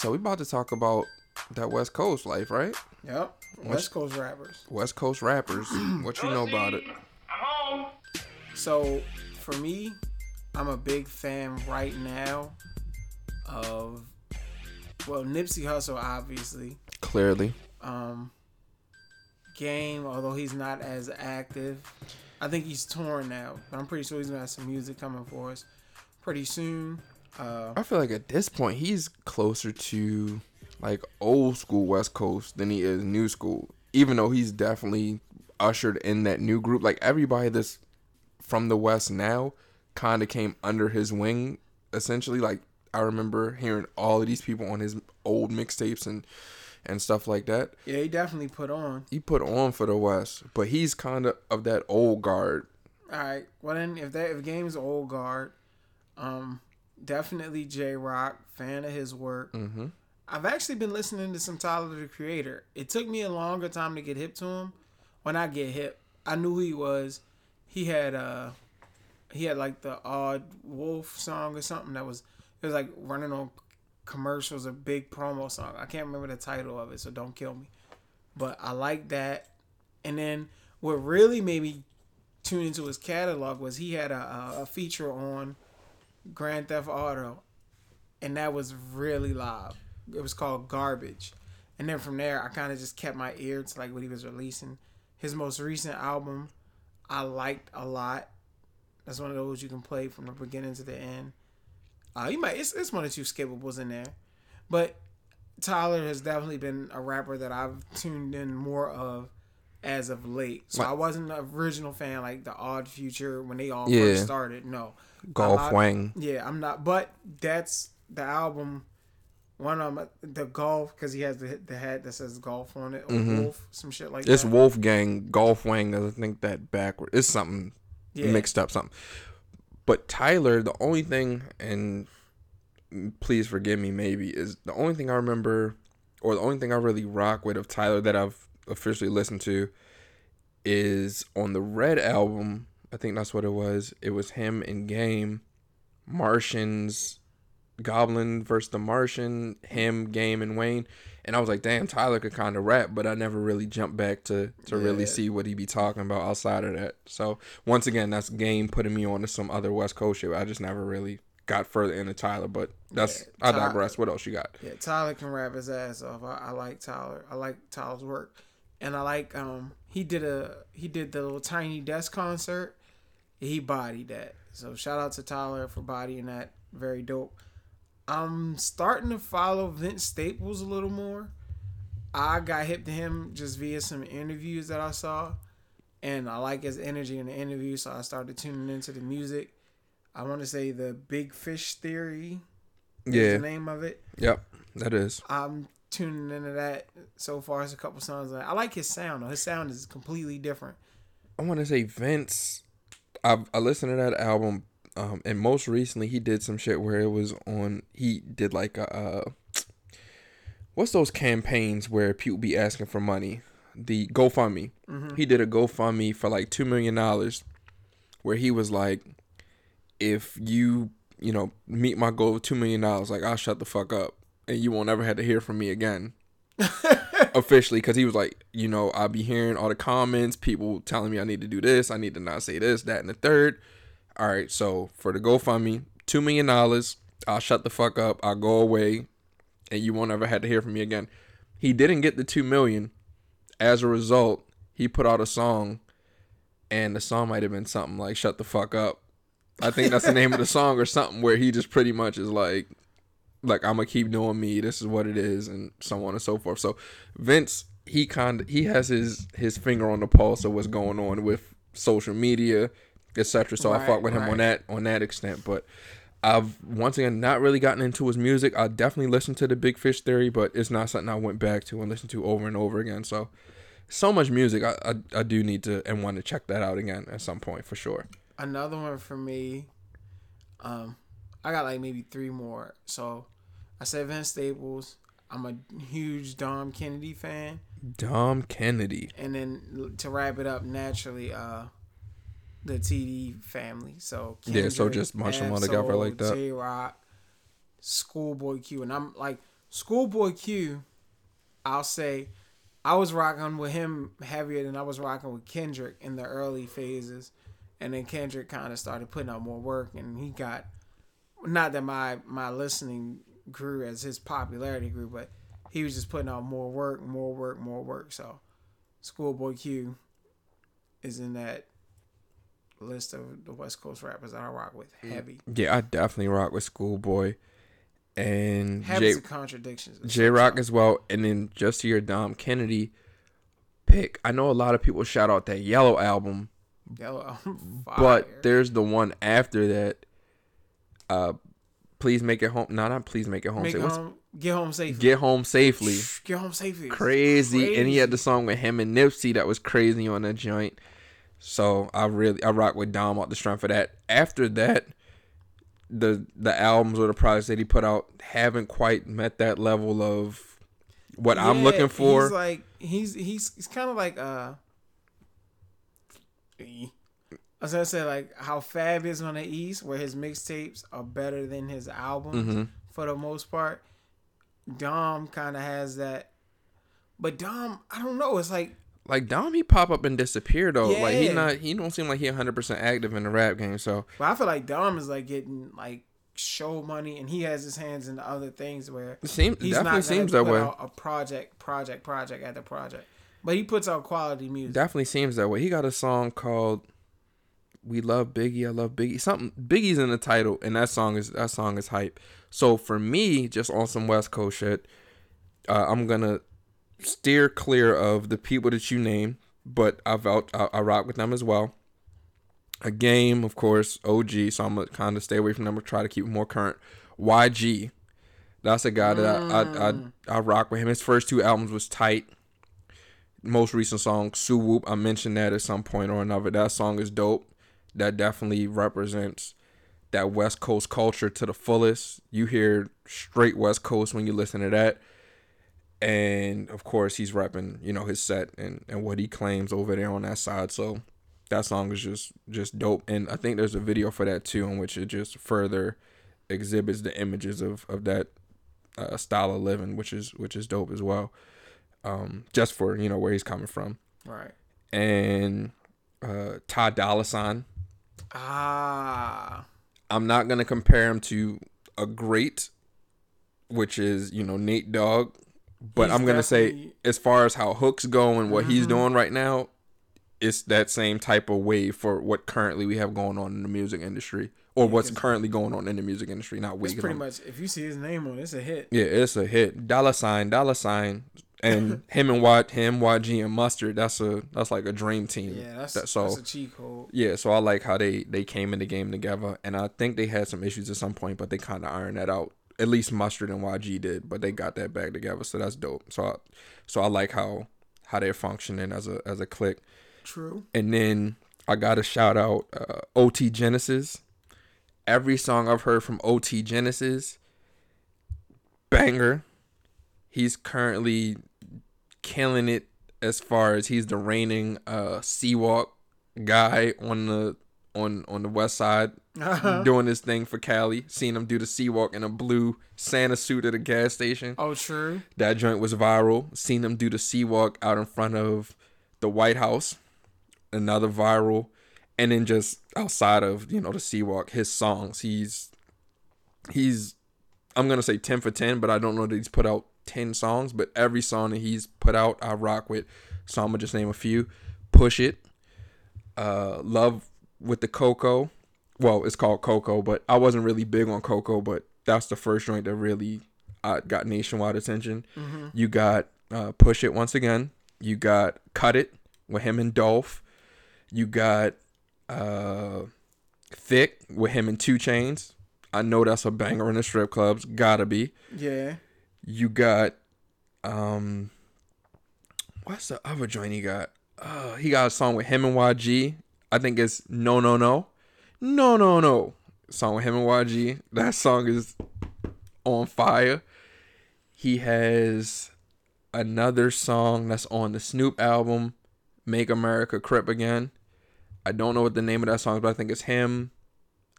So we about to talk about that West Coast life, right? Yep. West Coast rappers. West Coast rappers. what you know about it? So for me, I'm a big fan right now of well Nipsey Hussle obviously. Clearly. Um Game, although he's not as active. I think he's torn now, but I'm pretty sure he's gonna have some music coming for us pretty soon. Uh, I feel like at this point he's closer to like old school West Coast than he is new school. Even though he's definitely ushered in that new group, like everybody that's from the West now kind of came under his wing essentially. Like I remember hearing all of these people on his old mixtapes and and stuff like that. Yeah, he definitely put on. He put on for the West, but he's kind of of that old guard. All right. Well then, if that if Game's old guard, um, definitely Jay Rock fan of his work. Mm-hmm. I've actually been listening to some Tyler the Creator. It took me a longer time to get hip to him. When I get hip, I knew who he was. He had uh he had like the odd wolf song or something that was it was like running on commercials, a big promo song. I can't remember the title of it, so don't kill me. But I like that. And then what really made me tune into his catalog was he had a, a, a feature on Grand Theft Auto, and that was really live. It was called Garbage. And then from there, I kind of just kept my ear to like what he was releasing. His most recent album, I liked a lot. That's one of those you can play from the beginning to the end. Uh, you might it's, it's one or two skippables in there, but Tyler has definitely been a rapper that I've tuned in more of as of late. So I wasn't an original fan like the Odd Future when they all Yeah. first started. No, Golf I- Wang. yeah, I'm not. But that's the album. One of them, the golf, because he has the the hat that says golf on it, or mm-hmm. wolf, some shit like It's that. Wolfgang Golf Wang. I think that backward. It's something Yeah. mixed up something. But Tyler, the only thing, and please forgive me, maybe is the only thing I remember, or the only thing I really rock with of Tyler that I've officially listened to, is on the Red album. I think that's what it was. It was him in Game, Martians, Goblin versus the Martian, him, Game, and Wayne. And I was like, damn, Tyler could kind of rap, but I never really jumped back to to really see what he'd be talking about outside of that. So once again, that's Game putting me on to some other West Coast shit. I just never really got further into Tyler, but that's Yeah, I digress. What else you got? Yeah, Tyler can rap his ass off. I, I like Tyler. I like Tyler's work, and I like um he did a he did the little tiny desk concert. He bodied that. So shout out to Tyler for bodying that. Very dope. I'm starting to follow Vince Staples a little more. I got hip to him just via some interviews that I saw, and I like his energy in the interview, so I started tuning into the music. I want to say the Big Fish Theory is Yeah, the name of it. yep, that is. I'm tuning into that so far. It's a couple songs. I like his sound. though. His sound is completely different. I want to say Vince. I I listened to that album, um, and most recently he did some shit where it was on. He did like a, uh, what's those campaigns where people be asking for money? The GoFundMe. He did a GoFundMe for like two million dollars, where he was like, if you you know meet my goal of two million dollars, like I'll shut the fuck up, and you won't ever have to hear from me again officially because he was like, you know, I'll be hearing all the comments, people telling me I need to do this, I need to not say this, that, and the third. All right, so for the GoFundMe, two million dollars, I'll shut the fuck up, I'll go away, and you won't ever have to hear from me again. He didn't get the two million. As a result, he put out a song, and the song might have been something like "Shut the fuck up." I think that's the name of the song or something where he just pretty much is like, like I'm gonna keep doing me. This is what it is, and so on and so forth. So Vince, he kind of he has his his finger on the pulse of what's going on with social media, etc. So I Right, fuck with him on that on that extent. But I've once again not really gotten into his music. I definitely listened to the Big Fish Theory, but it's not something I went back to and listened to over and over again. So so much music. I I, I do need to and want to check that out again at some point for sure. Another one for me. Um, I got like maybe three more. So I said Vince Staples. I'm a huge Dom Kennedy fan, Dom Kennedy. and then to wrap it up naturally, uh, the TD family. So Yeah, so just all together like that. Jay Rock, Schoolboy Q, and I'm like Schoolboy Q, I'll say, I was rocking with him heavier than I was rocking with Kendrick in the early phases, and then Kendrick kind of started putting out more work, and he got, not that my my listening grew as his popularity grew, but he was just putting out more work, more work, more work. So, Schoolboy Q is in that list of the West Coast rappers that I rock with heavy. Yeah, I definitely rock with Schoolboy and Heavy J contradictions. Jay Rock as well. And then just to your Dom Kennedy pick, I know a lot of people shout out that Yellow album, Yellow, fire. but there's the one after that. Uh, please make it home. No, not please make it home. Make home, get home safely. get home safely. Get home safely. crazy. and he had the song with him and Nipsey that was crazy on that joint. So I really I rock with Dom off the strength of that. After that, the the albums or the projects that he put out haven't quite met that level of what I'm looking for. He's like he's he's he's kind of like uh. I was gonna say like how Fab is on the East, where his mixtapes are better than his albums Mhm. for the most part. Dom kind of has that, but Dom, I don't know. It's like Like Dom, he pop up and disappear though. Like he not he don't seem like he 100 percent active in the rap game. So But I feel like Dom is like getting like show money, and he has his hands in other things where it seems he's definitely not seems that way. a project, project, project at the project. But he puts out quality music. Definitely seems that way. He got a song called "We Love Biggie." I love Biggie. Something Biggie's in the title, and that song is that song is hype. So for me, just on some West Coast shit, uh, I'm gonna steer clear of the people that you name, but I've out I, I rock with them as well. A game, of course, OG. So I'm gonna kind of stay away from them. and try to keep it more current. YG, that's a guy that I, I I I rock with him. His first two albums was tight most recent song, Suu Whoop. I mentioned that at some point or another. That song is dope. That definitely represents that West Coast culture to the fullest. You hear straight West Coast when you listen to that. And of course he's repping, you know, his set and, and what he claims over there on that side. So that song is just just dope. And I think there's a video for that too in which it just further exhibits the images of, of that uh, style of living, which is which is dope as well um, just for you know where he's coming from. Right. And uh, Ty Dolla $ign, Ah. I'm not gonna compare him to a great, which is you know Nate Dogg, but He's I'm gonna say as far as how hooks go and what he's Mhm. doing right now, it's that same type of wave for what currently we have going on in the music industry or Yeah, what's currently going on in the music industry. Not It's wave. pretty much if you see his name on it, it's a hit. Yeah, it's a hit. Dollar sign, dollar sign, and him and what him, YG and Mustard. That's a that's like a dream team. Yeah, that's That- so that's a cheat code. yeah, so I like how they they came in the game together, and I think they had some issues at some point, but they kind of ironed that out. At least Mustard and YG did, but they got that back together, so that's dope. So I, so I like how how they're functioning as a as a clique. True. And then I got to shout out uh, OT Genasis. Every song I've heard from OT Genasis, banger. He's currently killing it as far as he's the reigning uh C-Walk guy on the on on the west side doing this thing for Cali. Seeing him do the C-Walk in a blue Santa suit at a gas station. oh, true. That joint was viral. Seen him do the C-walk out in front of the White House. Another viral. And then just outside of, you know, the C-walk, his songs. He's he's I'm gonna say ten for ten, but I don't know that he's put out ten songs, but every song that he's put out I rock with. So I'm gonna just name a few. Push It. Uh Love with the Coco. Well, it's called Coco, but I wasn't really big on Coco, but that's the first joint that really uh, got nationwide attention. Mm-hmm. You got uh, Push It once again. You got Cut It with him and Dolph. You got uh, Thick with him and 2 Chainz. I know that's a banger in the strip clubs. Gotta be. Yeah. You got um, what's the other joint he got? Uh, he got a song with him and YG. I think it's No No No, No No No. Song with him and YG. That song is on fire. He has another song that's on the Snoop album, Make America Crip Again. I don't know what the name of that song is, but I think it's him,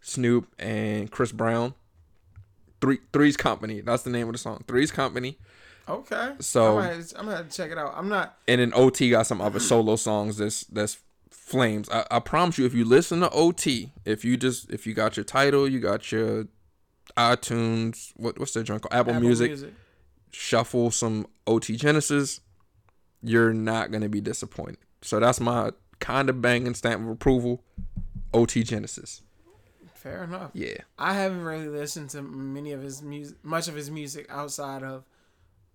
Snoop, and Chris Brown. Three Three's Company. That's the name of the song. Three's Company. Okay. So- I'm gonna, I'm gonna check it out. I'm not. And then OT got some other solo songs that's that's flames. I, I promise you, if you listen to OT, if you just if you got your Tidal, you got your iTunes, what what's that junk called? Apple, Apple Music, shuffle some OT Genasis, you're not gonna be disappointed. So that's my kind of banging stamp of approval. OT Genasis. Fair enough. Yeah. I haven't really listened to many of his music, much of his music outside of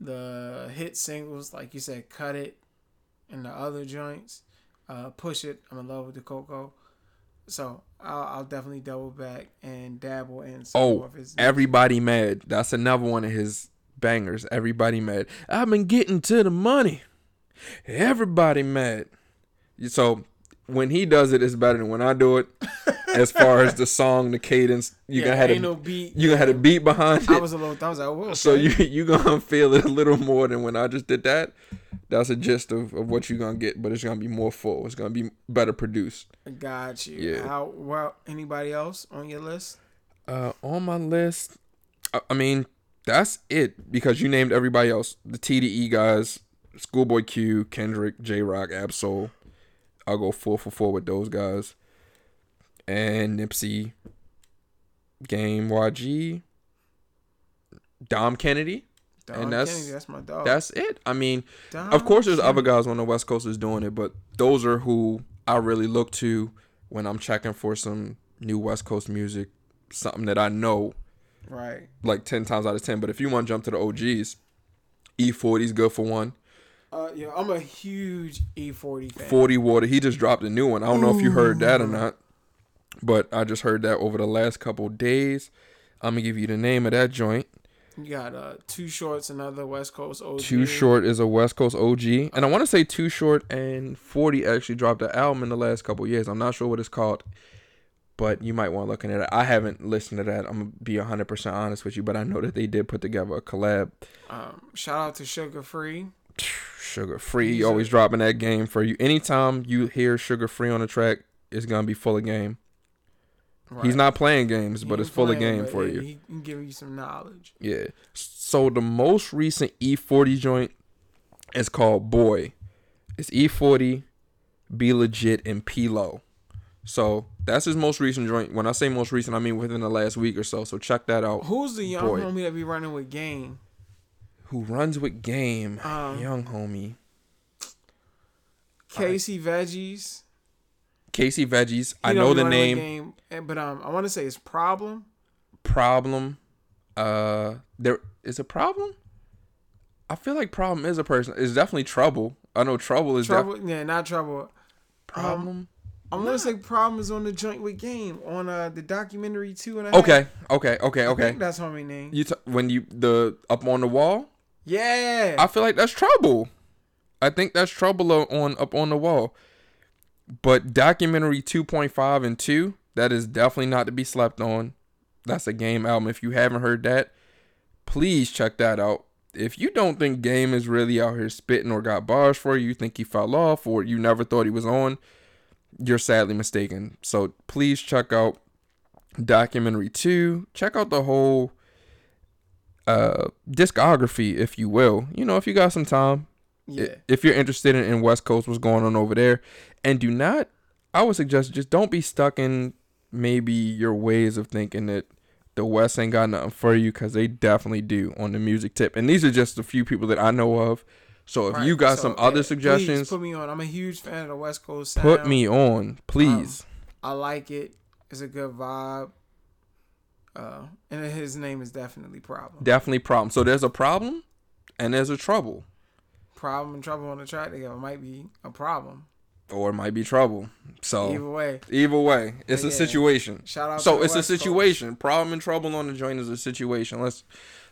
the hit singles, like you said, "Cut It" and the other joints. Uh, "Push It," I'm in love with the Coco. So I'll, I'll definitely double back and dabble in some Oh, of his. Everybody Mad. That's another one of his bangers. Everybody Mad. I've been getting to the money. Everybody mad. So when he does it, it's better than when I do it. as far as the song, the cadence, you yeah, gonna have a, no beat. you gonna have a beat behind I was a little. I was like, okay. So you you gonna feel it a little more than when I just did that. That's a gist of, of what you're gonna get, but it's gonna be more full. It's gonna be better produced. got you. Yeah. How well? Anybody else on your list? Uh, on my list, I, I mean, that's it because you named everybody else. The TDE guys, Schoolboy Q, Kendrick, Jay Rock, Ab-Soul. I'll go four for four with those guys. And Nipsey, Game YG, Dom Kennedy. Don And that's- Kennedy, that's my dog. That's it. I mean, Don of course, there's other guys on the West Coast is doing it, but those are who I really look to when I'm checking for some new West Coast music, something that I know Right. like 10 times out of 10. But if you want to jump to the OGs, E40's good for one. Uh, yeah, I'm a huge E40 fan. 40 Water, he just dropped a new one. I don't know if you heard that or not, but I just heard that over the last couple days. I'm going to give you the name of that joint. You got uh, Too Shorts, another West Coast OG. Too Short is a West Coast OG. And I want to say Too Short and 40 actually dropped an album in the last couple years. I'm not sure what it's called, but you might want to look into that. I haven't listened to that. I'm to be 100% honest with you, but I know that they did put together a collab. Um, shout out to Suga Free. Suga Free, a- always dropping that game for you. Anytime you hear Suga Free on the track, it's going to be full of game. He's not playing games, He but it's full of game for yeah, you. He can give you some knowledge. Yeah. So the most recent E40 joint is called Boy. It's E40, B-Legit, and P-Lo. So that's his most recent joint. When I say most recent, I mean within the last week or so. So check that out. Who's the young Boy. homie that be running with Game? Who runs with game? Um, Young homie. Casey Veggies. Casey Veggies. He I know the name. Game, eh, but um, I want to say it's Problem. Problem. Uh, there is a problem. I feel like problem is a person. It's definitely trouble. I know trouble is Trouble, Def- yeah, not Trouble. problem. I'm gonna say Problem is on the joint with Game on uh the documentary two and. Okay, okay, okay, okay. I okay. think that's homie name. You t- when you the up on the wall, Yeah. I feel like that's trouble. I think that's trouble on up on the wall. But documentary 2.5 and 2, that is definitely not to be slept on. That's a game album. If you haven't heard that, please check that out. If you don't think Game is really out here spitting or got bars for you, you think he fell off or you never thought he was on, you're sadly mistaken. So please check out documentary 2. Check out the whole uh discography if you will you know if you got some time yeah. if you're interested in, in west coast what's going on over there and do not i would suggest just don't be stuck in maybe your ways of thinking that the west ain't got nothing for you because they definitely do on the music tip and these are just a few people that i know of so if Right, you got so, some yeah, other suggestions put me on. I'm a huge fan of the West Coast sound. put me on please I like it. It's a good vibe. Uh, and his name is definitely Problem. definitely problem so there's a problem and there's a trouble Problem and trouble on the track together might be a problem. Or it might be trouble so Either way, either way it's a Yeah. situation shout out. So the it's a West Coast. situation. Problem and trouble on the joint is a situation. Let's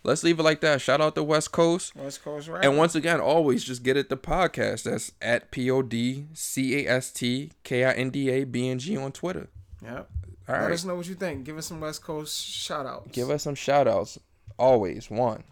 let's leave it like that. Shout out to West Coast. West Coast, right? And once again, always just get it the podcast. That's at P O D C A S T K I N D A B N G on Twitter. Yep. All Let right. us know what you think. Give us some West Coast shout outs. Give us some shout outs. Always one.